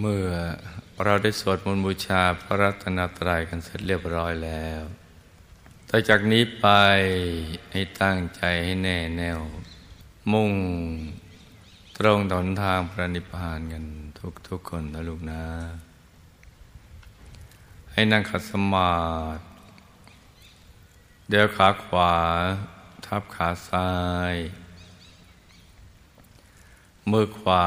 เมื่อเราได้สวดมนต์บูชาพระรัตนตรัยกันเสร็จเรียบร้อยแล้วต่อจากนี้ไปให้ตั้งใจให้แน่แน่ว มุ่งตรงต่อนทางพระนิพพานกันทุกทุกคนนะลูกนะ ให้นั่งขัดสมาธิเดี๋ยวขาขวา ทับขาซ้าย มือขวา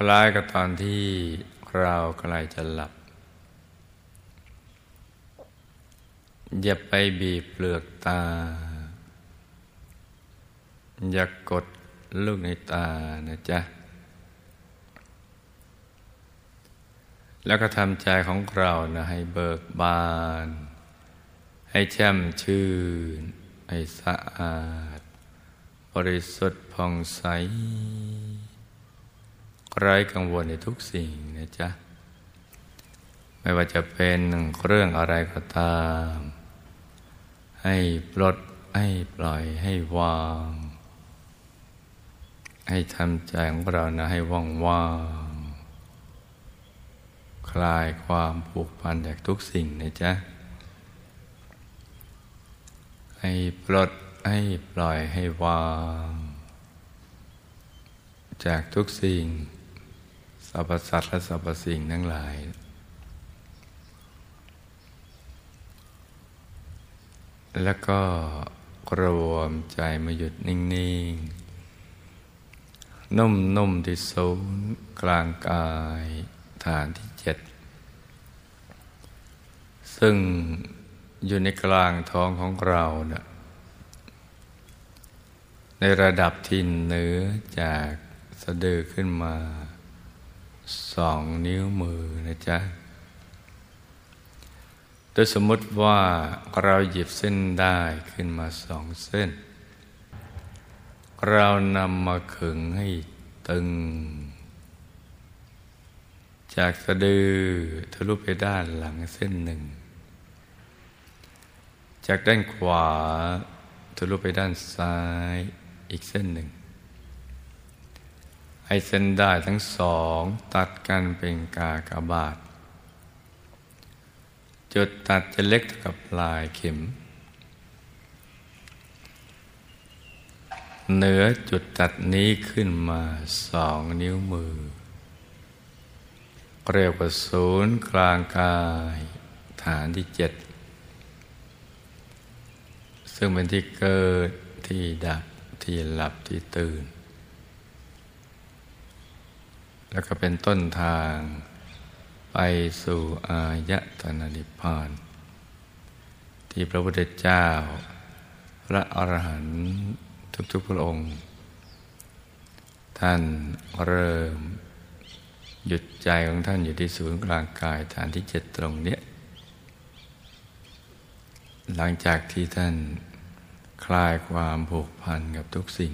คล้ายกับตอนที่เราใกล้จะหลับ อย่าไปบีบเปลือกตา อย่ากกดลูกในตานะจ๊ะ แล้วก็ทำใจของเรานะให้เบิกบาน ให้แช่มชื่น ให้สะอาด บริสุทธิ์ผ่องใส ไร้กังวลในทุกสิ่งนะจ๊ะ ไม่ว่าจะเป็นเรื่องอะไรก็ตาม ให้ปลดให้ปล่อยให้วาง ให้ทำใจของเรานะ ให้ว่างว่างคลายความผูกพันจากทุกสิ่งนะจ๊ะ ให้ปลดให้ปล่อยให้วาง จากทุกสิ่ง รรพสัตว์และสรรพสิ่งทั้งหลาย แล้วก็รวมใจมาหยุดนิ่ง ๆ นุ่ม ๆ ที่ศูนย์กลางกายฐานที่เจ็ด ซึ่งอยู่ในกลางท้องของเราเนะในระดับที่เหนือจากสะดือขึ้นมา สองนิ้วมือนะจ๊ะโดยสมมติว่าเราหยิบเส้นได้ขึ้นมาสองเส้น เรานำมาขึงให้ตึง จากสะดือทะลุไปด้านหลังเส้นหนึ่ง จากด้านขวาทะลุไปด้านซ้ายอีกเส้นหนึ่ง ให้เส้นได้ทั้งสองตัดกันเป็นกากบาท จุดตัดจะเล็กเท่ากับปลายเข็ม เหนือจุดตัดนี้ขึ้นมาสองนิ้วมือ เรียกว่าศูนย์กลางกายฐานที่เจ็ด ซึ่งเป็นที่เกิดที่ดับที่หลับที่ตื่น แล้วก็เป็นต้นทางไปสู่อายตนะนิพพาน ที่พระพุทธเจ้า พระอรหันต์ทุกๆพระองค์ ท่านเริ่ม หยุดใจของท่านอยู่ที่ศูนย์กลางกายฐานที่เจ็ดตรงนี้หลังจากที่ท่านคลายความผูกพันกับทุกสิ่ง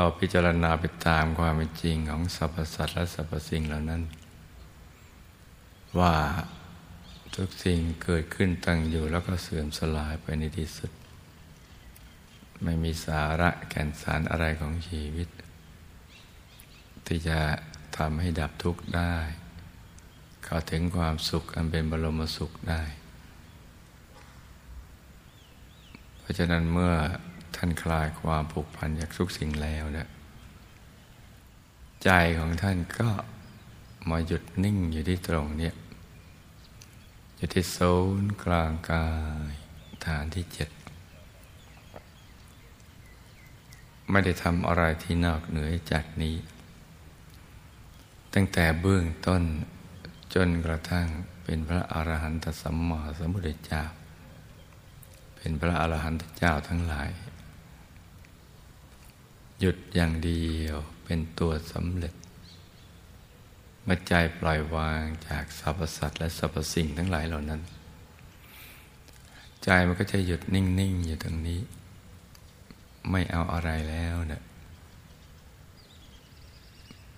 เราพิจารณาไปตามความเป็นจริงของสรรพสัตว์และสรรพสิ่งเหล่านั้น ว่าทุกสิ่งเกิดขึ้นตั้งอยู่แล้วก็เสื่อมสลายไปในที่สุด ไม่มีสาระแก่นสารอะไรของชีวิต ที่จะทำให้ดับทุกข์ได้เข้าถึงความสุขอันเป็นบรมสุขได้ เพราะฉะนั้นเมื่อ ท่านคลายความผูกพันจากทุกสิ่งแล้วเนี่ยใจของท่านก็มาหยุดนิ่งอยู่ที่ตรงเนี้ยอยู่ที่โซนกลางกายฐานที่เจ็ดไม่ได้ทำอะไรที่นอกเหนือจากนี้ ตั้งแต่เบื้องต้นจนกระทั่งเป็นพระอรหันตสัมมาสัมพุทธเจ้า เป็นพระอรหันตเจ้าทั้งหลาย หยุดอย่างเดียวเป็นตัวสำเร็จเมื่อใจปล่อยวางจากสรรพสัตว์และสรรพสิ่งทั้งหลายเหล่านั้น ใจมันก็จะหยุดนิ่ง ๆ อยู่ตรงนี้ ไม่เอาอะไรแล้วเนะี่ย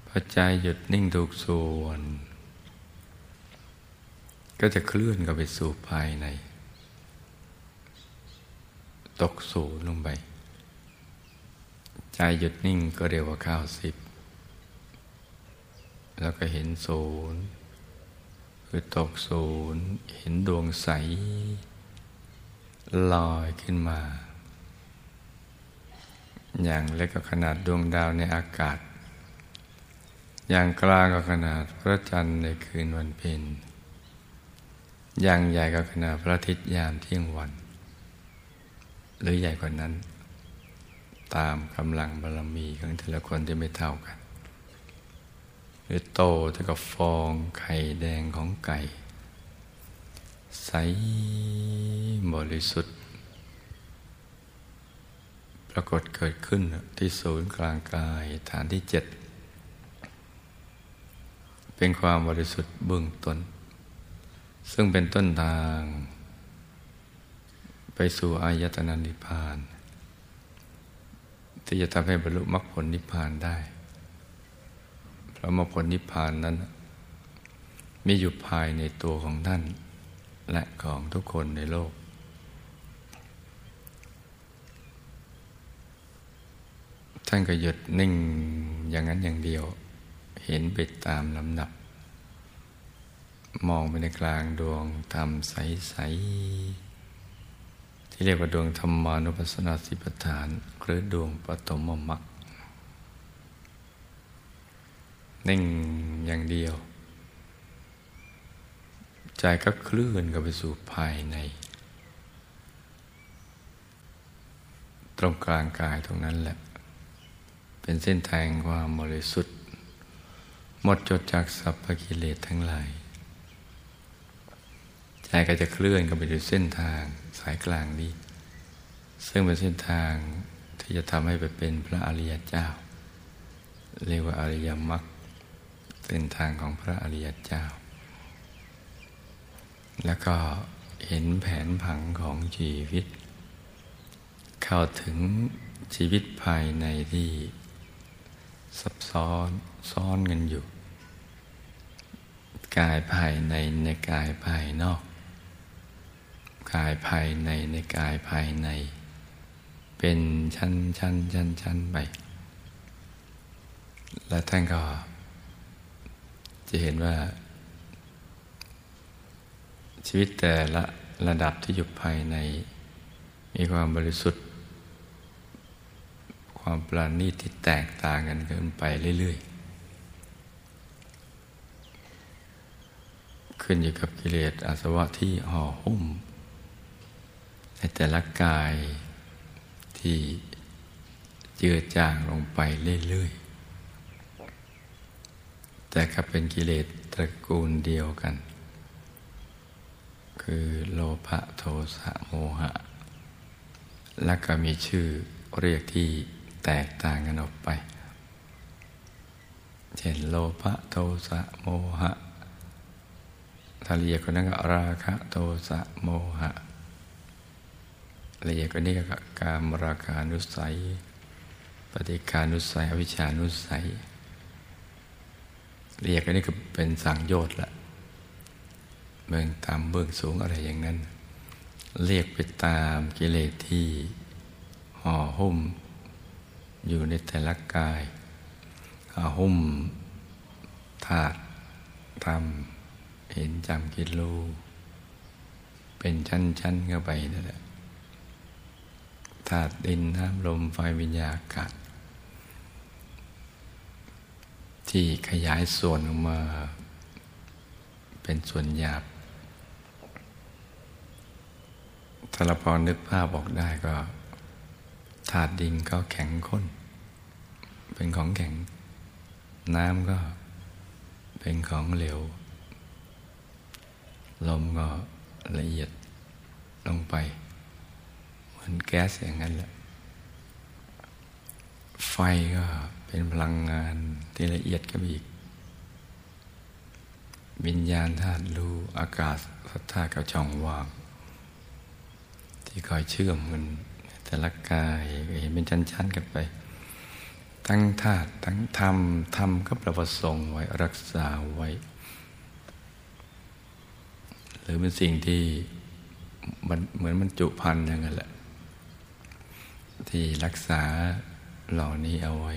พอใจหยุดนิ่งถูกส่วน ก็จะเคลื่อนกับไปสู่ภายใน ตกสูนลงไป ใจหยุดนิ่งก็เรียกว่าข้าวสิบ แล้วก็เห็นศูนย์คือตกศูนย์เห็นดวงใส ลอยขึ้นมา อย่างเล็กก็ขนาดดวงดาวในอากาศ อย่างกลางก็ขนาดพระจันทร์ในคืนวันเพ็ญอย่างใหญ่ก็ขนาดพระอาทิตย์ยามเที่ยงวัน หรือใหญ่กว่านั้น ตามกำลังบารมีของแต่ละคนที่ไม่เท่ากัน หรือโตเท่ากับฟองไข่แดงของไก่ ใสบริสุทธิ์ ปรากฏเกิดขึ้นที่ศูนย์กลางกายฐานที่เจ็ด เป็นความบริสุทธิ์เบื้องต้น ซึ่งเป็นต้นทาง ไปสู่อายตนะนิพพาน ที่จะทำให้บรรลุมรรคผลนิพพานได้ เพราะมรรคผลนิพพานนั้น มีอยู่ภายในตัวของท่าน และของทุกคนในโลก ท่านก็หยุดนิ่งอย่างนั้นอย่างเดียว เห็นไปตามลำดับ มองไปในกลางดวงธรรมใสๆ ที่เรียกว่าดวงธรรมานุปัสสนาสิปฐาน หรือดวงปฐมมรรคนิ่งอย่างเดียว ใจก็เคลื่อนกับไปสู่ภายใน ตรงกลางกายตรงนั้นแหละ เป็นเส้นทางความบริสุทธิ์ หมดจดจากสัพพกิเลสทั้งหลาย ใจก็จะเคลื่อนกับไปสู่เส้นทางสายกลางนี้ ซึ่งเป็นเส้นทางที่จะทำให้ไปเป็นพระอริยเจ้า เรียกว่าอริยมรรคเส้นทางของพระอริยเจ้า แล้วก็เห็นแผนผังของชีวิต เข้าถึงชีวิตภายในที่ซับซ้อนซ้อนกันอยู่ กายภายในในกายภายนอก กายภายในในกายภายใน เป็นชั้นชั้นชั้นชั้นไป และท่านก็ จะเห็นว่า ชีวิตแต่ละระดับที่อยู่ภายใน มีความบริสุทธิ์ ความปราณีตที่แตกต่างกันเกินไปเรื่อย ๆขึ้นอยู่กับกิเลสอาสวะที่ห่อหุ้ม ในแต่ละกายที่เจือจางลงไปเรื่อยๆ แต่ก็เป็นกิเลสตระกูลเดียวกัน คือโลภะโทสะโมหะ และก็มีชื่อเรียกที่แตกต่างกันออกไป เช่นโลภะโทสะโมหะถ้าละเอียกว่านั้นก็ราคะโทสะโมหะ ละเอียดกว่านี้ก็กามราคานุสัย ปฏิคานุสัย อวิชานุสัยเรียกอันนี้ก็เป็นสังโยชน์ละเบื้องต่ำเบื้องสูงอะไรอย่างนั้น เรียกไปตามกิเลสที่ห่อหุ้ม อยู่ในแต่ละกายห่อหุ้มธาตุทำเห็นจำกิโลเป็นชั้นๆเข้าไปนั่นแหละ ธาตุดินน้ำลมไฟวิญญาณอากาศที่ขยายส่วนออกมา เป็นส่วนหยาบถ้าเราพอนึกภาพบอกได้ก็ถาดดินก็แข็งข้น เป็นของแข็ง น้ำก็เป็นของเหลว ลมก็ละเอียดลงไป มือนแก๊สอย่างนั้นแหละ ไฟก็เป็นพลังงานที่ละเอียดก็อีก วิญญาณธาตุรู้อากาศธาตุกับช่องว่าง ที่คอยเชื่อมมันแต่ละกายเห็นเป็นชั้นๆกันไป ทั้งธาตุทั้งธรรมธรรมก็ประประสงค์ไว้รักษาไว้ หรือเป็นสิ่งที่มันเหมือนมันจุพันอย่างนั้นแหละ ที่รักษาเหล่านี้เอาไว้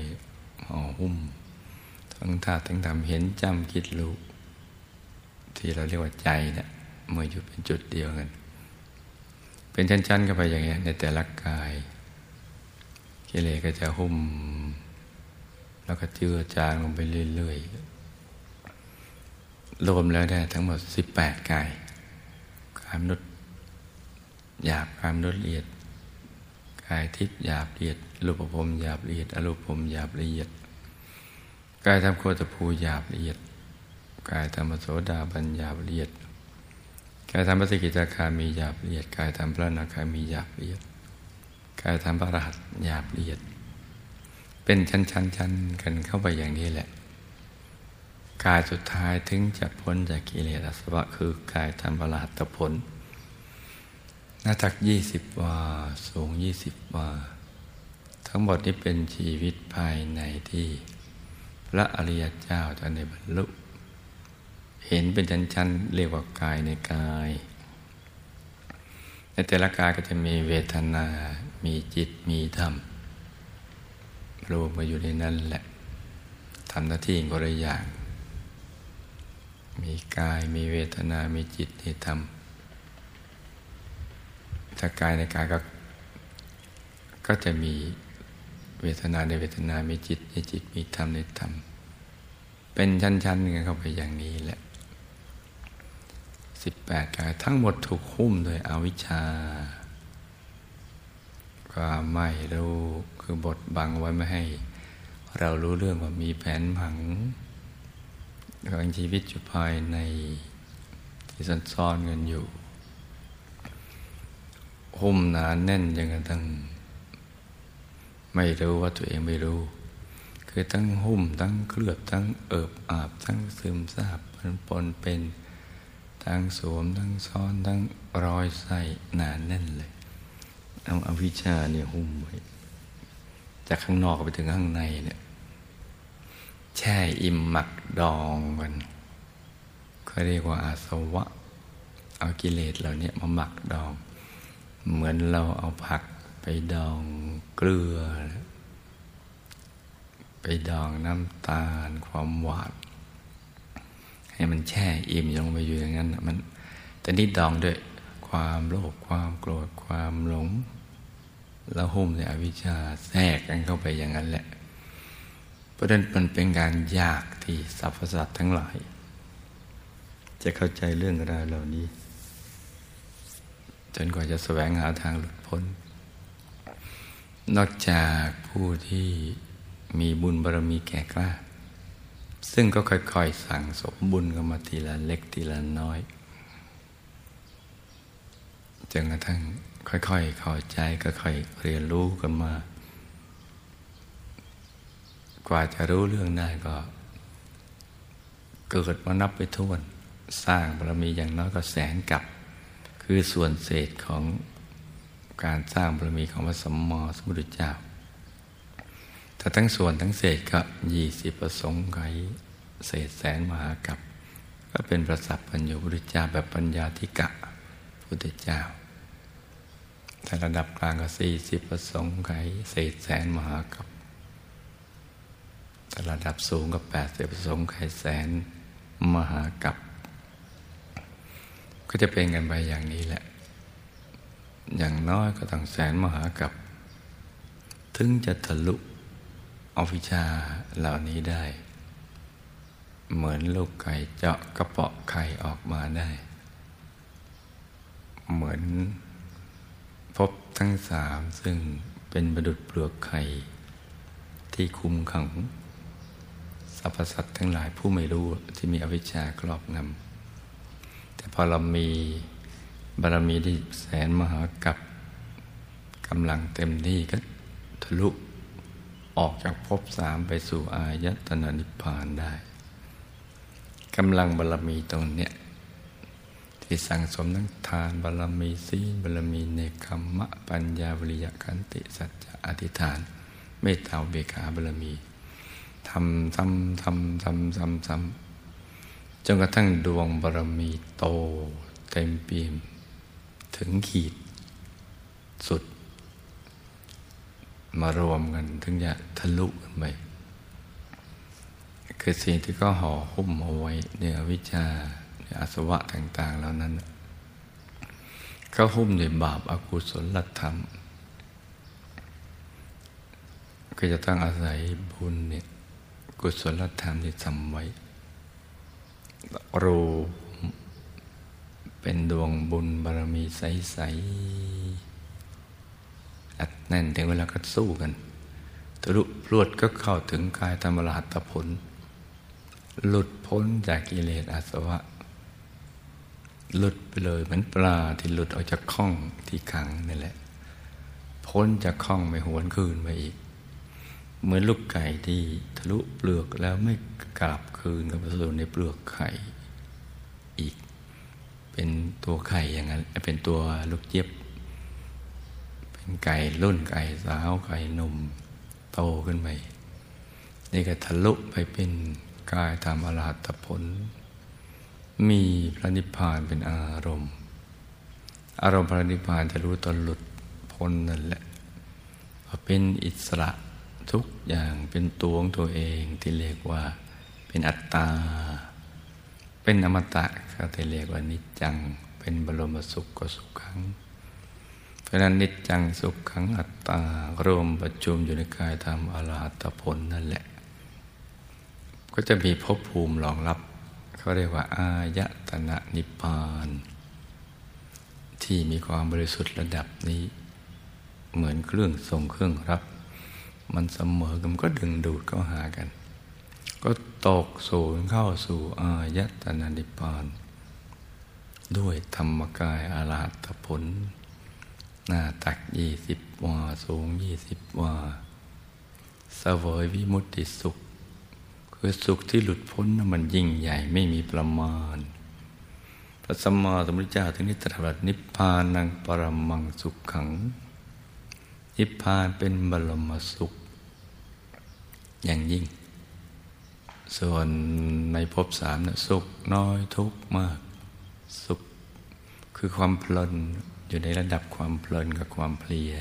ห่อหุ้ม ทั้งธาตุทั้งธรรมเห็นจำคิดรู้ ที่เราเรียกว่าใจเนี่ยเมื่ออยู่เป็นจุดเดียวกัน เป็นชั้นๆกันไปอย่างเงี้ยในแต่ละกายกิเลสก็จะหุ้ม แล้วก็เจือจางลงไปเรื่อยๆรวมแล้วได้ทั้งหมด 18 กายกายมนุษย์หยาบกายมนุษย์ละเอียด กายทิพย์หยาบละเอียดรูปภพหยาบละเอียดอรูปภพหยาบละเอียดกายทำโคตรภูหยาบละเอียดกายธรรมโสดาบัญญาบละเอียดกายธรรมสกิจาคามีหยาบละเอียดกายธรรมพระนาคามีหยาบละเอียดกายธรรมพระรหัสหยาบละเอียด เป็นชั้นๆกันเข้าไปอย่างนี้แหละกายสุดท้ายถึงจะพ้นจากกิเลสอสวะคือกายธรรมพระรหัสผล หน้าตักยี่สิบวา สูงยี่สิบวา ทั้งหมดนี้เป็นชีวิตภายในที่ พระอริยเจ้าจะในบรรลุ เห็นเป็นชั้นๆเรียกว่ากายในกาย ในแต่ละกายก็จะมีเวทนา มีจิต มีธรรม รวมมาอยู่ในนั้นแหละ ทำหน้าที่ก็เลยอย่าง มีกาย มีเวทนา มีจิต มีธรรม ถ้ากายในกายก็ ก็จะมีเวทนาในเวทนา มีจิตในจิต มีธรรมในธรรม เป็นชั้นๆกันเข้าไปอย่างนี้แหละสิบแปดกายทั้งหมดถูกหุ้มโดยอวิชชา ความไม่รู้คือบทบังไว้ไม่ให้ เรารู้เรื่องว่ามีแผนผังของชีวิตอยู่ภายในที่ซ่อนเงินอยู่ หุ้มหนานแน่นยังกระทั่งไม่รู้ว่าตัวเองไม่รู้ คือทั้งหุ้มทั้งเคลือบทั้งเอิบอาบ ทั้งซึมซาบปนปนเป็น ทั้งสวมทั้งซ้อนทั้งรอยใส่หนาแน่นเลยเอาอวิชชาเนี่ยหุ้มไว้จากข้างนอกไปถึงข้างในเนี่ยแช่อิ่มหมักดองกันเขาเรียกว่าอาสวะ เอากิเลสเหล่านี้มาหมักดอง เหมือนเราเอาผักไปดองเกลือ ไปดองน้ำตาลความหวานให้มันแช่อิ่มลงไปอยู่อย่างนั้นมันแต่นี่ดองด้วยความโลภความโกรธความหลง แล้วหุ้มในอวิชชาแทรกกันเข้าไปอย่างนั้นแหละ เพราะนั้นมันเป็นการยากที่สรรพสัตว์ทั้งหลาย จะเข้าใจเรื่องราวเหล่านี้ จนกว่าจะแสวงหาทางหลุดพ้น นอกจากผู้ที่มีบุญบารมีแก่กล้า ซึ่งก็ค่อยๆสั่งสมบุญกันมาทีละเล็กทีละน้อยจนกระทั่งค่อยๆเข้าใจก็ค่อยเรียนรู้กันมา กว่าจะรู้เรื่องได้ก็ เกิดมานับไปทวน สร้างบารมีอย่างน้อยก็แสนกับ คือส่วนเศษของการสร้างบารมีของพระสมมอสมุทรเจ้า ถ้าทั้งส่วนทั้งเศษก็ยี่สิบประสงค์ไขเศษแสนมหากับ ก็เป็นประสัพพัญญูพุทธเจ้าแบบปัญญาธิกะพุทธเจ้าถ้าระดับกลางก็สี่สิบประสงค์ไขเศษแสนมหากับถ้าระดับสูงก็แปดสิบประสงค์ไขแสนมหากับ ก็จะเป็นกันไปอย่างนี้แหละ อย่างน้อยก็ต้องแสนมหากับ ถึงจะทะลุออฟิชาเหล่านี้ได้ เหมือนลูกไก่เจาะกระเปาะไข่ออกมาได้ เหมือนพบทั้งสามซึ่งเป็นบดุดเปลือกไข่ที่คุมขังสรรพสัตว์ทั้งหลายผู้ไม่รู้ที่มีอวิชชาครอบงำ พอเรามีบารมีที่แสนมหากับกำลังเต็มที่ก็ทะลุออกจากภพสามไปสู่อายตนะนิพพานได้กำลังบารมีตรงเนี้ยที่สั่งสมทั้งทานบารมีศีลบารมีเนคขมะ ปัญญาวิริยะขันติสัจจะอธิษฐาน เมตตาเบกาบารรมีทำทำทำทำทำทำ จนกระทั่งดวงบารมีโตเต็มเปี่ยม ถึงขีด สุด มารวมกันถึงจะทะลุกันไปคือสิ่งที่ก็ห่อหุ้มเอาไว้เนี่ยวิชาเนี่ยอสวะต่างๆแล้วนั้น ก็หุ้มด้วยบาปอากุศลธรรม ก็จะต้องอาศัยบุญเนี่ยกุศลธรรมที่ทำไว้ รูเป็นดวงบุญบารมีใส ๆ อัดแน่นถึงเวลาก็สู้กันทะลุพรวดก็เข้าถึงกายธรรมราตผล หลุดพ้นจากกิเลสอาสวะ หลุดไปเลยเหมือนปลาที่หลุดออกจากข้องที่ขังนี่แหละ พ้นจากข้องไม่หวนคืนมาอีก เหมือนลูกไก่ที่ทะลุเปลือกแล้วไม่กลับคืนกับสู่ในเปลือกไข่อีก เป็นตัวไข่อย่างนั้น เป็นตัวลูกเจี๊ยบ เป็นไก่รุ่นไก่สาวไก่นมโตขึ้นไปนี่ก็ทะลุไปเป็นกายธรรมอรหัตผล มีพระนิพพานเป็นอารมณ์ อารมณ์พระนิพพานจะรู้ตนหลุดพ้นนั่นแหละเป็นอิสระ ทุกอย่างเป็นตัวของตัวเองที่เรียกว่า เป็นอัตตา เป็นอมตะเขาจะเรียกว่านิจจัง เป็นบรมสุขก็สุขขัง เพราะนั้นนิจจังสุขขังอัตตารวมประชุมอยู่ในกายธรรมอรหัตผลนั่นแหละ ก็จะมีภพภูมิรองรับเขาเรียกว่า อายตนะนิพพาน ที่มีความบริสุทธิ์ระดับนี้ เหมือนเครื่องส่งเครื่องรับ มันเสมอกันก็ดึงดูดเข้าหากัน ก็ตกสูญเข้าสู่อายตนะนิพพาน ด้วยธรรมกายอาราตผล หน้าตักยี่สิบวา สูงยี่สิบวาสวยวิมุตติสุข คือสุขที่หลุดพ้นนะมันยิ่งใหญ่ไม่มีประมาณพระสัมมาสัมพุทธเจ้าถึงนี้ตรัสนิพพานังปรมังสุขขัง นิพพานเป็นบรมสุข อย่างยิ่ง ส่วนในภพสามนะสุขน้อยทุกข์มาก สุขคือความเพลินอยู่ในระดับความเพลินกับความเพลีย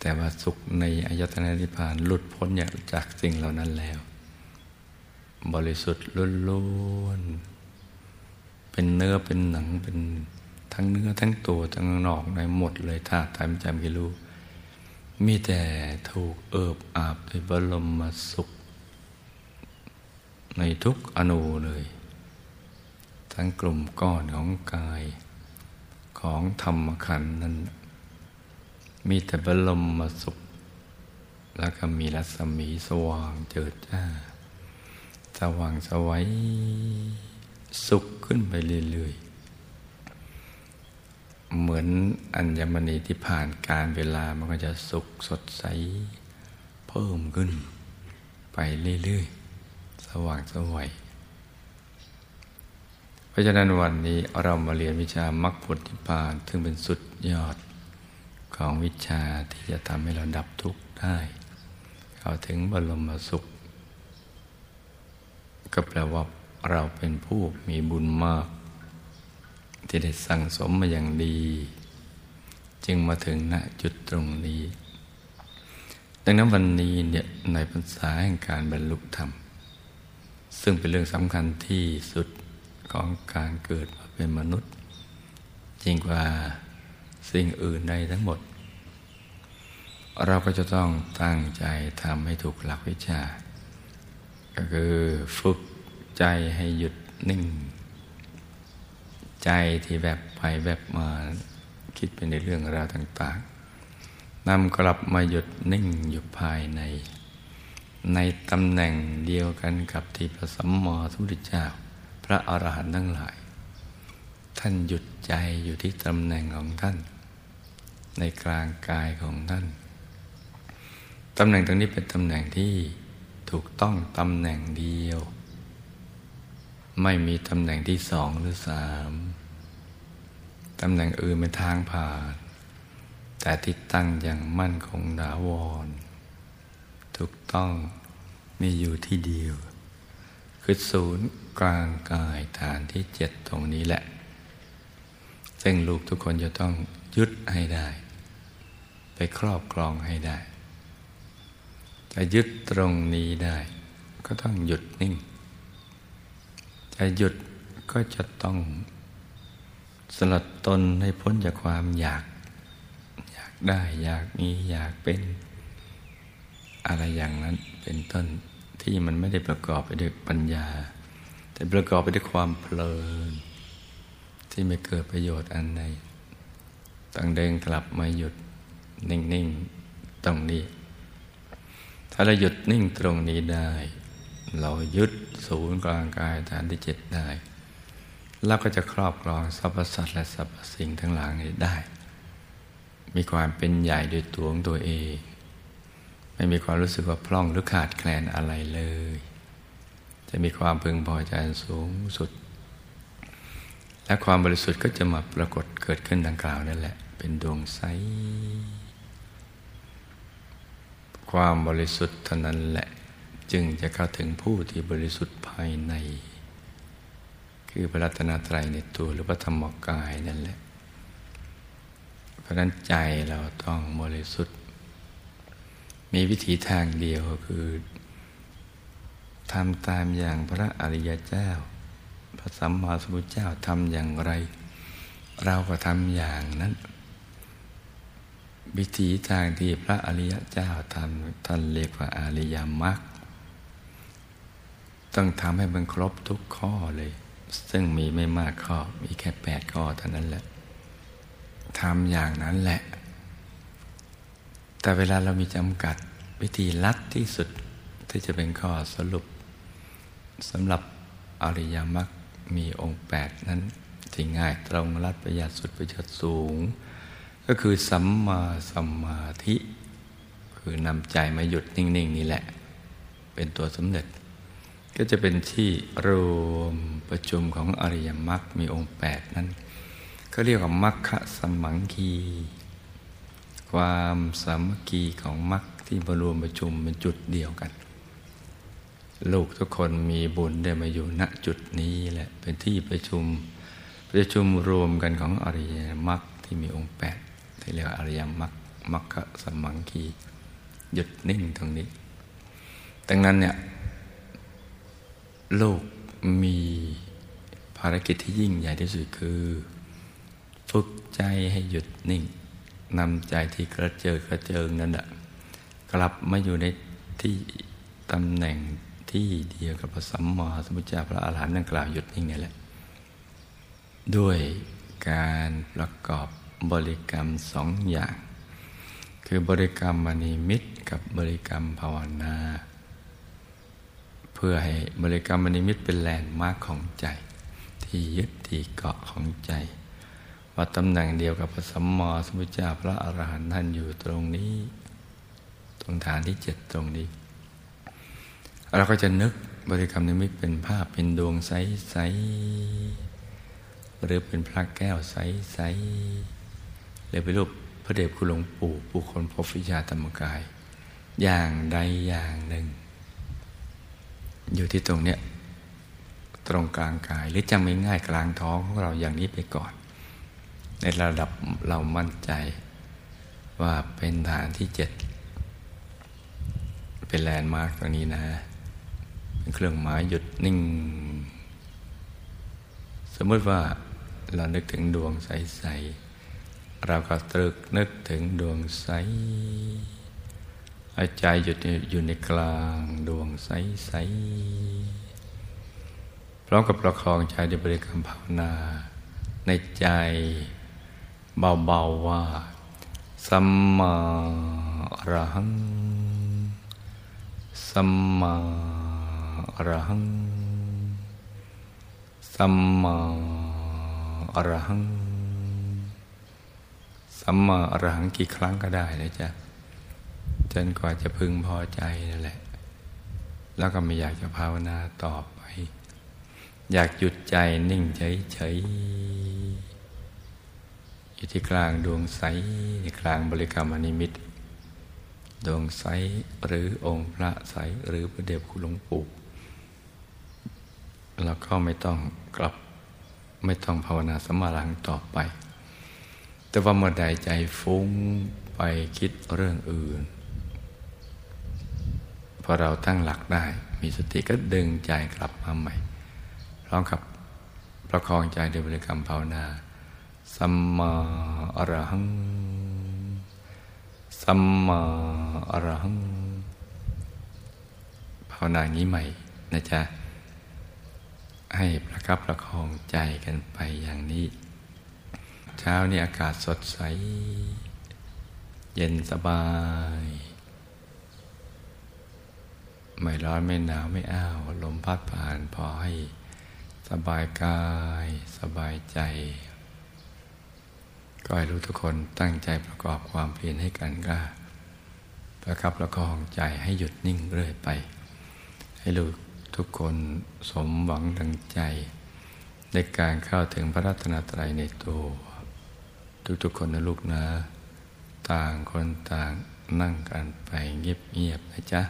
แต่ว่าสุขในอายตนะนิพพานหลุดพ้นจากสิ่งเหล่านั้นแล้ว บริสุทธิ์ล้วนๆเป็นเนื้อเป็นหนังเป็นทั้งเนื้อทั้งตัวทั้งนอกในหมดเลยธาตุทำจำกิรู้ มีแต่ถูกเอิบอาบด้วยบรมสุข ในทุกอนูเลย ทั้งกลุ่มก้อนของกายของธรรมขันนั้น มีแต่บรมมาสุข แล้วก็มีรัศมีสว่างเจิดจ้า สว่างสวัยสุขขึ้นไปเรื่อยๆ เหมือนอัญมณีที่ผ่านการเวลามันก็จะสุขสดใส เพิ่มขึ้น ไปเรื่อยๆ สว่างสวัยเพราะฉะนั้นวันนี้เรามาเรียนวิชามรรคผลนิพพาน ซึ่งเป็นสุดยอดของวิชาที่จะทำให้เราดับทุกข์ได้ เข้าถึงบรมสุข ก็แปลว่าเราเป็นผู้มีบุญมาก ที่ได้สั่งสมมาอย่างดี จึงมาถึงณจุดตรงนี้ ดังนั้นวันนี้เนี่ยในภาษาแห่งการบรรลุธรรม ซึ่งเป็นเรื่องสำคัญที่สุดของการเกิดมาเป็นมนุษย์ จริงกว่าสิ่งอื่นใดทั้งหมด เราก็จะต้องตั้งใจทำให้ถูกหลักวิชา ก็คือฝึกใจให้หยุดนิ่ง ใจที่แบบไปแบบมาคิดเป็นในเรื่องราวต่าง ๆนำกลับมาหยุดนิ่งอยู่ภายใน ในตำแหน่งเดียวกันกับที่พระสัมมาสัมพุทธเจ้า พระอรหันต์ทั้งหลาย ท่านหยุดใจอยู่ที่ตำแหน่งของท่าน ในกลางกายของท่านตำแหน่งตรงนี้เป็นตำแหน่งที่ถูกต้องตำแหน่งเดียว ไม่มีตำแหน่งที่สองหรือสามตำแหน่งอื่นเป็นทางผ่านแต่ที่ตั้งอย่างมั่นคงดาวร ถูกต้องมีอยู่ที่เดียว คือศูนย์กลางกายฐานที่เจ็ดตรงนี้แหละ ซึ่งลูกทุกคนจะต้องยึดให้ได้ ไปครอบครองให้ได้จะยึดตรงนี้ได้ ก็ต้องหยุดนิ่ง จะหยุดก็จะต้องสลัดตนให้พ้นจากความอยาก อยากได้อยากมีอยากเป็น อะไรอย่างนั้นเป็นต้นที่มันไม่ได้ประกอบไปด้วยปัญญา แต่ประกอบไปด้วยความเพลิน ที่ไม่เกิดประโยชน์อันใดต้องเดินกลับมาหยุดนิ่ง ๆ ตรงนี้ ถ้าเราหยุดนิ่งตรงนี้ได้ เรายึดศูนย์กลางกายฐานที่เจ็ดได้เราก็จะครอบครองสรรพสัตว์และสรรพสิ่งทั้งหลายได้ มีความเป็นใหญ่โดยตัวของตัวเอง ไม่มีความรู้สึกว่าพร่องหรือขาดแคลนอะไรเลย จะมีความพึงพอใจสูงสุด และความบริสุทธิ์ก็จะมาปรากฏเกิดขึ้นดังกล่าวนั่นแหละ เป็นดวงใส ความบริสุทธิ์เท่านั้นแหละ จึงจะเข้าถึงผู้ที่บริสุทธิ์ภายใน คือพระรัตนตรัยในตัวหรือพระธรรมกายนั่นแหละ เพราะนั้นใจเราต้องบริสุทธิ์ มีวิธีทางเดียวคือทำตามอย่างพระอริยเจ้า พระสัมมาสัมพุทธเจ้าทำอย่างไร เราก็ทำอย่างนั้นวิธีทางที่พระอริยเจ้าทำท่านเรียกว่าอริยมรรค ต้องทำให้มันครบทุกข้อเลย ซึ่งมีไม่มากข้อ มีแค่แปดข้อเท่านั้นแหละทำอย่างนั้นแหละ แต่เวลาเรามีจำกัดวิธีลัดที่สุดที่จะเป็นข้อสรุปสำหรับอริยมรรคมีองค์แปดนั้นที่ง่ายตรงรัดประหยัดสุดประหยัดสูง ก็คือสัมมาสมมาธิ คือนำใจมาหยุดนิ่ง ๆ นี่แหละ เป็นตัวสำเร็จ ก็จะเป็นที่รวมประชุมของอริยมรรคมีองค์แปดนั้นเขาเรียกว่ามรรคสมังคี ความสามัคคีของมรรคที่มารวมประชุมเป็นจุดเดียวกัน ลูกทุกคนมีบุญได้มาอยู่ณจุดนี้แหละเป็นที่ประชุมประชุมรวมกันของอริยมรรคที่มีองค์แปดที่เรียกอริยมรรคมรรคสมังคี หยุดนิ่งตรงนี้ดังนั้นเนี่ย ลกมีภารกิจที่ยิ่งใหญ่ที่สุดคือ ฝึกใจให้หยุดนิ่งนำใจที่กระเจิงกระเจิงนั้นอะกลับมาอยู่ในที่ตำแหน่งที่เดียวกับพระสัมมาสัมพุทธเจ้าพระอาหารหันต์นั่งกล่าวหยุดนิ่งนี่แหละ ด้วยการประกอบบริกรรมสองอย่าง คือบริกรรมมณีมิตรกับบริกรรมภาวนา พื่อให้บริกรรมนิมิตเป็นแลนด์มาร์คของใจ ที่ยึดที่เกาะของใจ ว่าตำแหน่งเดียวกับพระสัมมาสัมพุทธเจ้าพระอรหันต์ท่านอยู่ตรงนี้ ตรงฐานที่เจ็ดตรงนี้ เราก็จะนึกบริกรรมนิมิตเป็นภาพเป็นดวงใสๆหรือเป็นพระแก้วใสๆหรือเป็นรูปพระเดชคุณหลวงปู่ผู้คนพบวิชาธรรมกาย อย่างใดอย่างหนึ่ง อยู่ที่ตรงเนี้ยตรงกลางกายหรือจำง่ายๆกลางท้องของเราอย่างนี้ไปก่อน ในระดับเรามั่นใจว่าเป็นฐานที่เจ็ดเป็นแลนด์มาร์กตรงนี้นะ เป็นเครื่องหมายหยุดนิ่ง สมมติว่าเรานึกถึงดวงใส ๆ เราก็ตรึกนึกถึงดวงใส อาใจหยุดอยู่ในกลางดวงใสๆพร้อมกับประคองใจด้วยบริกรรมภาวนา ในใจเบาๆว่า สัมมาอรหัง สัมมาอรหัง สัมมาอรหัง สัมมาอรหังกี่ครั้งก็ได้นะจ๊ะ จนกว่าจะพึงพอใจนั่นแหละ แล้วก็ไม่อยากจะภาวนาต่อไป อยากหยุดใจนิ่งเฉยๆอยู่ที่กลางดวงใสในกลางบริกรรมอนิมิตดวงใสหรือองค์พระใสหรือพระเดชคุณหลวงปู่เราก็ไม่ต้องกลับไม่ต้องภาวนาสมาลังต่อไป แต่ว่าเมื่อใดใจฟุ้งไปคิดเรื่องอื่น พอเราตั้งหลักได้ มีสติก็ดึงใจกลับมาใหม่ พร้อมกับประคองใจด้วยบริกรรมภาวนา สัมมาอรหัง สัมมาอรหัง ภาวนางนี้ใหม่นะจ๊ะ ให้ประคับประคองใจกันไปอย่างนี้ เช้านี้อากาศสดใส เย็นสบาย ไม่ร้อนไม่หนาวไม่อ้าว ลมพัดผ่านพอให้สบายกาย สบายใจ ก็ให้รู้ทุกคนตั้งใจประกอบความเพียรให้กันกล้าประคับประคองใจให้หยุดนิ่งเรื่อยไป ให้รู้ทุกคนสมหวังดังใจ ในการเข้าถึงพระรัตนตรัยในตัวทุกๆคนนะลูกนะ ต่างคนต่างนั่งกันไปเงียบๆนะจ๊ะ